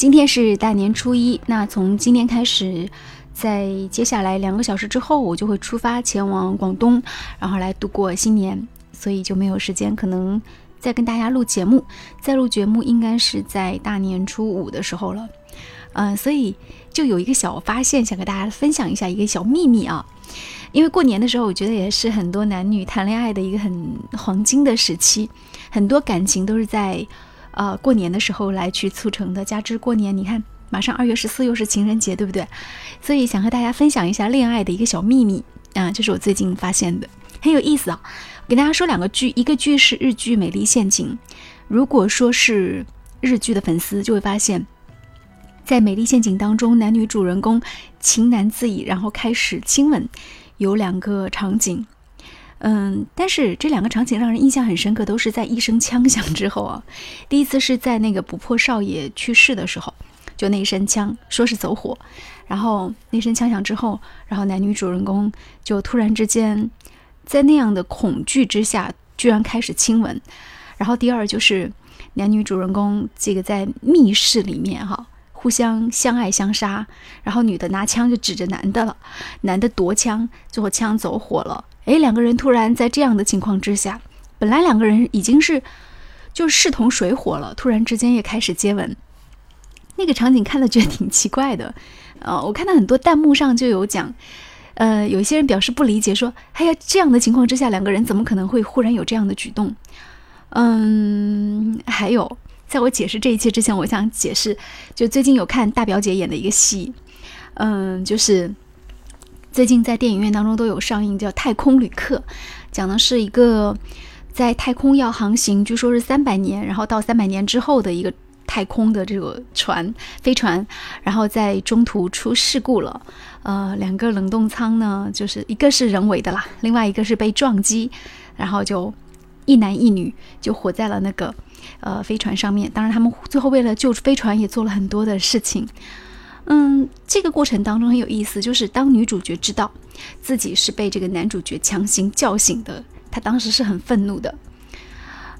今天是大年初一，那从今天开始，在接下来两个小时之后，我就会出发前往广东，然后来度过新年，所以就没有时间，可能再跟大家录节目。再录节目应该是在大年初五的时候了，嗯，所以就有一个小发现，想跟大家分享一下一个小秘密啊。因为过年的时候，我觉得也是很多男女谈恋爱的一个很黄金的时期，很多感情都是在，呃，过年的时候来去促成的。加之过年，你看马上二月十四又是情人节，对不对？所以想和大家分享一下恋爱的一个小秘密啊，这是我最近发现的，很有意思啊。给大家说两个剧，一个剧是日剧《美丽陷阱》，如果说是日剧的粉丝，就会发现。在《美丽陷阱》当中，男女主人公情难自已，然后开始亲吻，有两个场景，嗯，但是这两个场景让人印象很深刻，都是在一声枪响之后啊。第一次是在那个不破少爷去世的时候，就那一声枪，说是走火，然后那声枪响之后，然后男女主人公就突然之间在那样的恐惧之下，居然开始亲吻。然后第二就是男女主人公这个在密室里面哈。互相相爱相杀，然后女的拿枪就指着男的了，男的夺枪，最后枪走火了。哎，两个人突然在这样的情况之下，本来两个人已经是就势同水火了，突然之间也开始接吻，那个场景看了觉得挺奇怪的。呃，我看到很多弹幕上就有讲，呃，有一些人表示不理解，说，哎呀，这样的情况之下，两个人怎么可能会忽然有这样的举动？嗯，还有。在我解释这一切之前，我想解释，就最近有看大表姐演的一个戏，嗯，就是最近在电影院当中都有上映，叫《太空旅客》，讲的是一个在太空要航行，据说是三百年，然后到三百年之后的一个太空的这个船飞船，然后在中途出事故了，呃，两个冷冻舱呢，就是一个是人为的啦，另外一个是被撞击，然后就一男一女就活在了那个。呃，飞船上面，当然他们最后为了救飞船也做了很多的事情。嗯，这个过程当中很有意思，就是当女主角知道自己是被这个男主角强行叫醒的，她当时是很愤怒的。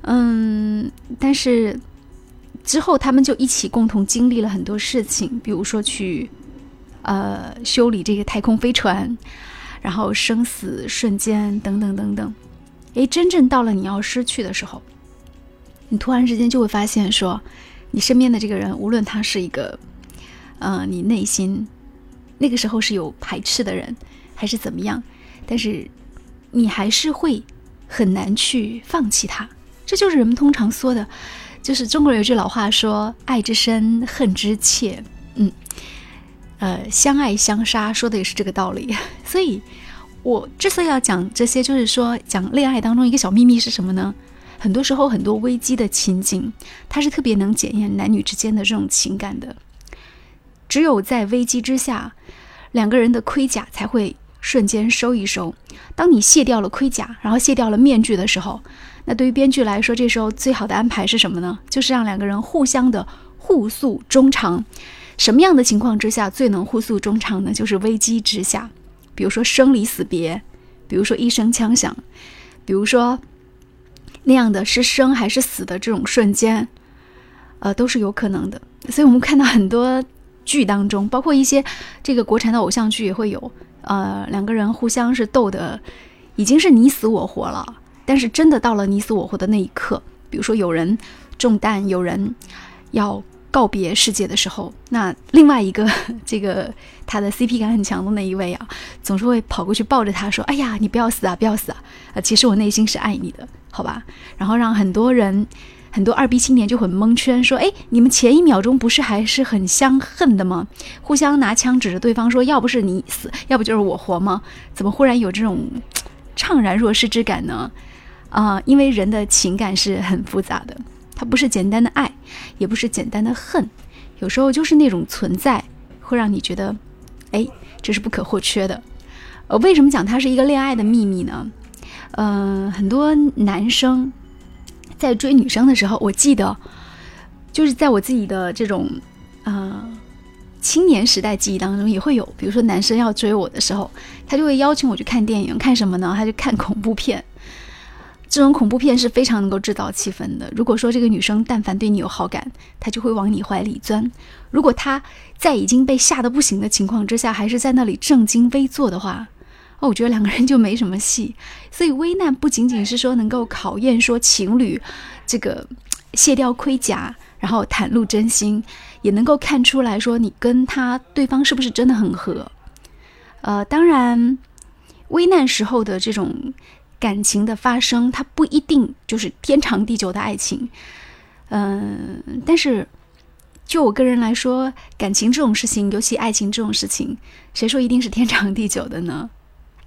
嗯，但是之后他们就一起共同经历了很多事情，比如说去呃修理这个太空飞船，然后生死瞬间等等等等。诶，真正到了你要失去的时候。你突然之间就会发现，说你身边的这个人，无论他是一个，呃，你内心那个时候是有排斥的人，还是怎么样，但是你还是会很难去放弃他。这就是人们通常说的，就是中国人有句老话说“爱之深，恨之切”。嗯，呃，相爱相杀，说的也是这个道理。所以，我之所以要讲这些，就是说讲恋爱当中一个小秘密是什么呢？很多时候，很多危机的情景，它是特别能检验男女之间的这种情感的。只有在危机之下，两个人的盔甲才会瞬间收一收。当你卸掉了盔甲，然后卸掉了面具的时候，那对于编剧来说，这时候最好的安排是什么呢？就是让两个人互相的互诉衷肠。什么样的情况之下最能互诉衷肠呢？就是危机之下，比如说生离死别，比如说一声枪响，比如说。那样的是生还是死的这种瞬间，呃，都是有可能的。所以，我们看到很多剧当中，包括一些这个国产的偶像剧也会有，呃，两个人互相是斗的，已经是你死我活了。但是，真的到了你死我活的那一刻，比如说有人中弹，有人要告别世界的时候，那另外一个这个他的 CP 感很强的那一位啊，总是会跑过去抱着他说：“哎呀，你不要死啊，不要死啊！啊，其实我内心是爱你的。”好吧，然后让很多人，很多二逼青年就很蒙圈，说：“哎，你们前一秒钟不是还是很相恨的吗？互相拿枪指着对方说，要不是你死，要不就是我活吗？怎么忽然有这种怅然若失之感呢？啊，因为人的情感是很复杂的，它不是简单的爱，也不是简单的恨，有时候就是那种存在，会让你觉得，哎，这是不可或缺的。呃，为什么讲它是一个恋爱的秘密呢？”嗯，很多男生在追女生的时候，我记得就是在我自己的这种呃青年时代记忆当中也会有。比如说，男生要追我的时候，他就会邀请我去看电影，看什么呢？他就看恐怖片。这种恐怖片是非常能够制造气氛的。如果说这个女生但凡对你有好感，她就会往你怀里钻；如果她在已经被吓得不行的情况之下，还是在那里正襟危坐的话，我觉得两个人就没什么戏。所以危难不仅仅是说能够考验说情侣这个卸掉盔甲，然后袒露真心，也能够看出来说你跟他对方是不是真的很合。呃，当然，危难时候的这种感情的发生，它不一定就是天长地久的爱情。嗯，但是就我个人来说，感情这种事情，尤其爱情这种事情，谁说一定是天长地久的呢？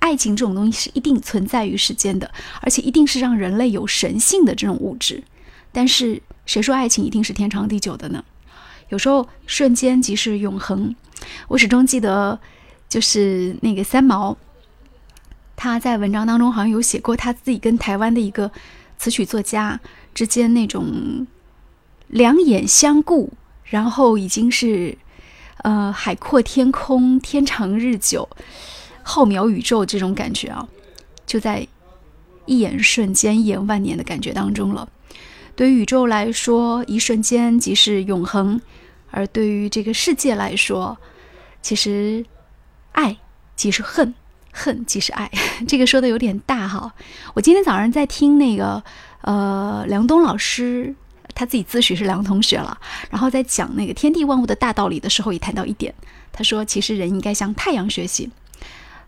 爱情这种东西是一定存在于世间的，而且一定是让人类有神性的这种物质。但是谁说爱情一定是天长地久的呢？有时候瞬间即是永恒。我始终记得。就是那个三毛，他在文章当中好像有写过他自己跟台湾的一个词曲作家之间那种两眼相顾，然后已经是呃海阔天空、天长日久、浩渺宇宙这种感觉啊，就在一眼瞬间、一眼万年的感觉当中了。对于宇宙来说，一瞬间即是永恒；而对于这个世界来说，其实。爱即是恨，恨即是爱，这个说的有点大哈。我今天早上在听那个呃梁冬老师，他自己自诩是梁同学了，然后在讲那个天地万物的大道理的时候，也谈到一点，他说其实人应该向太阳学习。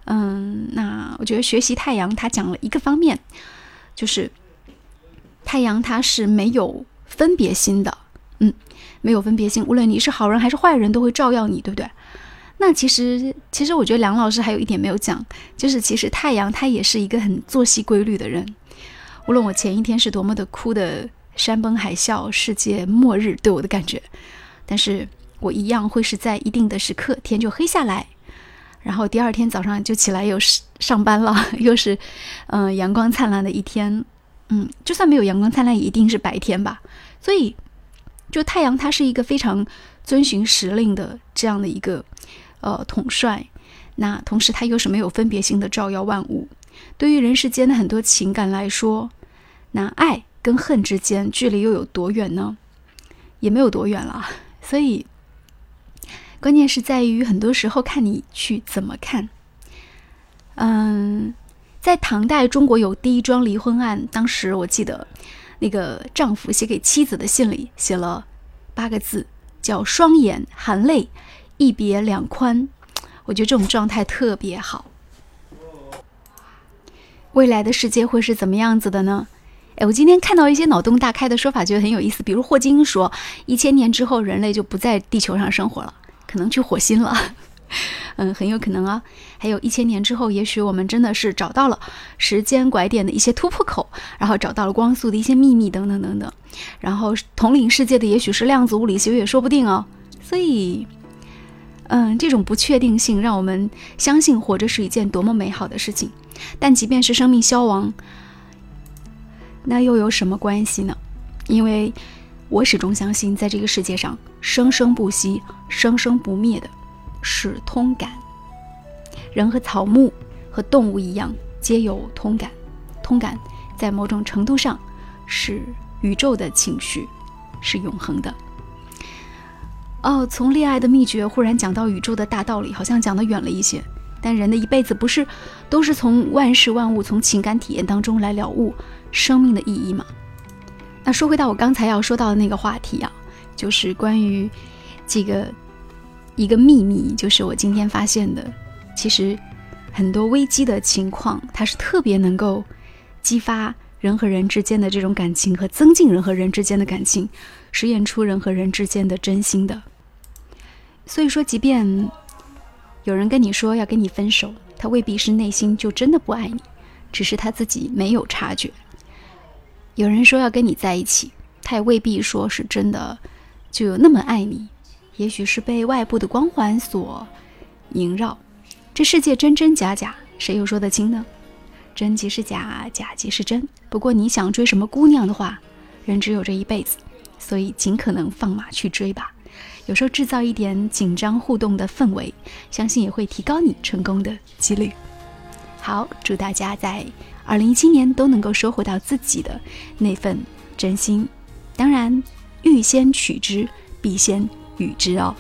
嗯，那我觉得学习太阳，他讲了一个方面，就是太阳它是没有分别心的，嗯，没有分别心，无论你是好人还是坏人，都会照耀你，对不对？那其实，其实我觉得梁老师还有一点没有讲，就是其实太阳他也是一个很作息规律的人。无论我前一天是多么的哭的山崩海啸、世界末日对我的感觉，但是我一样会是在一定的时刻天就黑下来，然后第二天早上就起来又是上班了，又是嗯阳光灿烂的一天。嗯，就算没有阳光灿烂，也一定是白天吧。所以，就太阳它是一个非常遵循时令的这样的一个。呃，统帅，那同时它又是没有分别心的照耀万物。对于人世间的很多情感来说，那爱跟恨之间距离又有多远呢？也没有多远了。所以，关键是在于很多时候看你去怎么看。嗯，在唐代中国有第一桩离婚案，当时我记得那个丈夫写给妻子的信里写了八个字，叫“双眼含泪”。一别两宽，我觉得这种状态特别好。未来的世界会是怎么样子的呢？哎，我今天看到一些脑洞大开的说法，觉得很有意思。比如霍金说，一千年之后人类就不在地球上生活了，可能去火星了。嗯，很有可能啊。还有一千年之后，也许我们真的是找到了时间拐点的一些突破口，然后找到了光速的一些秘密等等等等。然后统领世界的也许是量子物理学也说不定哦。所以。嗯，这种不确定性让我们相信活着是一件多么美好的事情。但即便是生命消亡，那又有什么关系呢？因为我始终相信，在这个世界上，生生不息、生生不灭的是通感。人和草木和动物一样，皆有通感。通感在某种程度上是宇宙的情绪，是永恒的。哦，从恋爱的秘诀忽然讲到宇宙的大道理，好像讲得远了一些。但人的一辈子不是都是从万事万物、从情感体验当中来了悟生命的意义吗？那说回到我刚才要说到的那个话题啊，就是关于这个一个秘密，就是我今天发现的，其实很多危机的情况，它是特别能够激发人和人之间的这种感情和增进人和人之间的感情，实验出人和人之间的真心的。所以说，即便有人跟你说要跟你分手，他未必是内心就真的不爱你，只是他自己没有察觉。有人说要跟你在一起，他也未必说是真的就有那么爱你，也许是被外部的光环所萦绕。这世界真真假假，谁又说得清呢？真即是假，假即是真。不过你想追什么姑娘的话，人只有这一辈子，所以尽可能放马去追吧。有时候制造一点紧张互动的氛围，相信也会提高你成功的几率。好，祝大家在二零一七年都能够收获到自己的那份真心。当然，欲先取之，必先予之哦。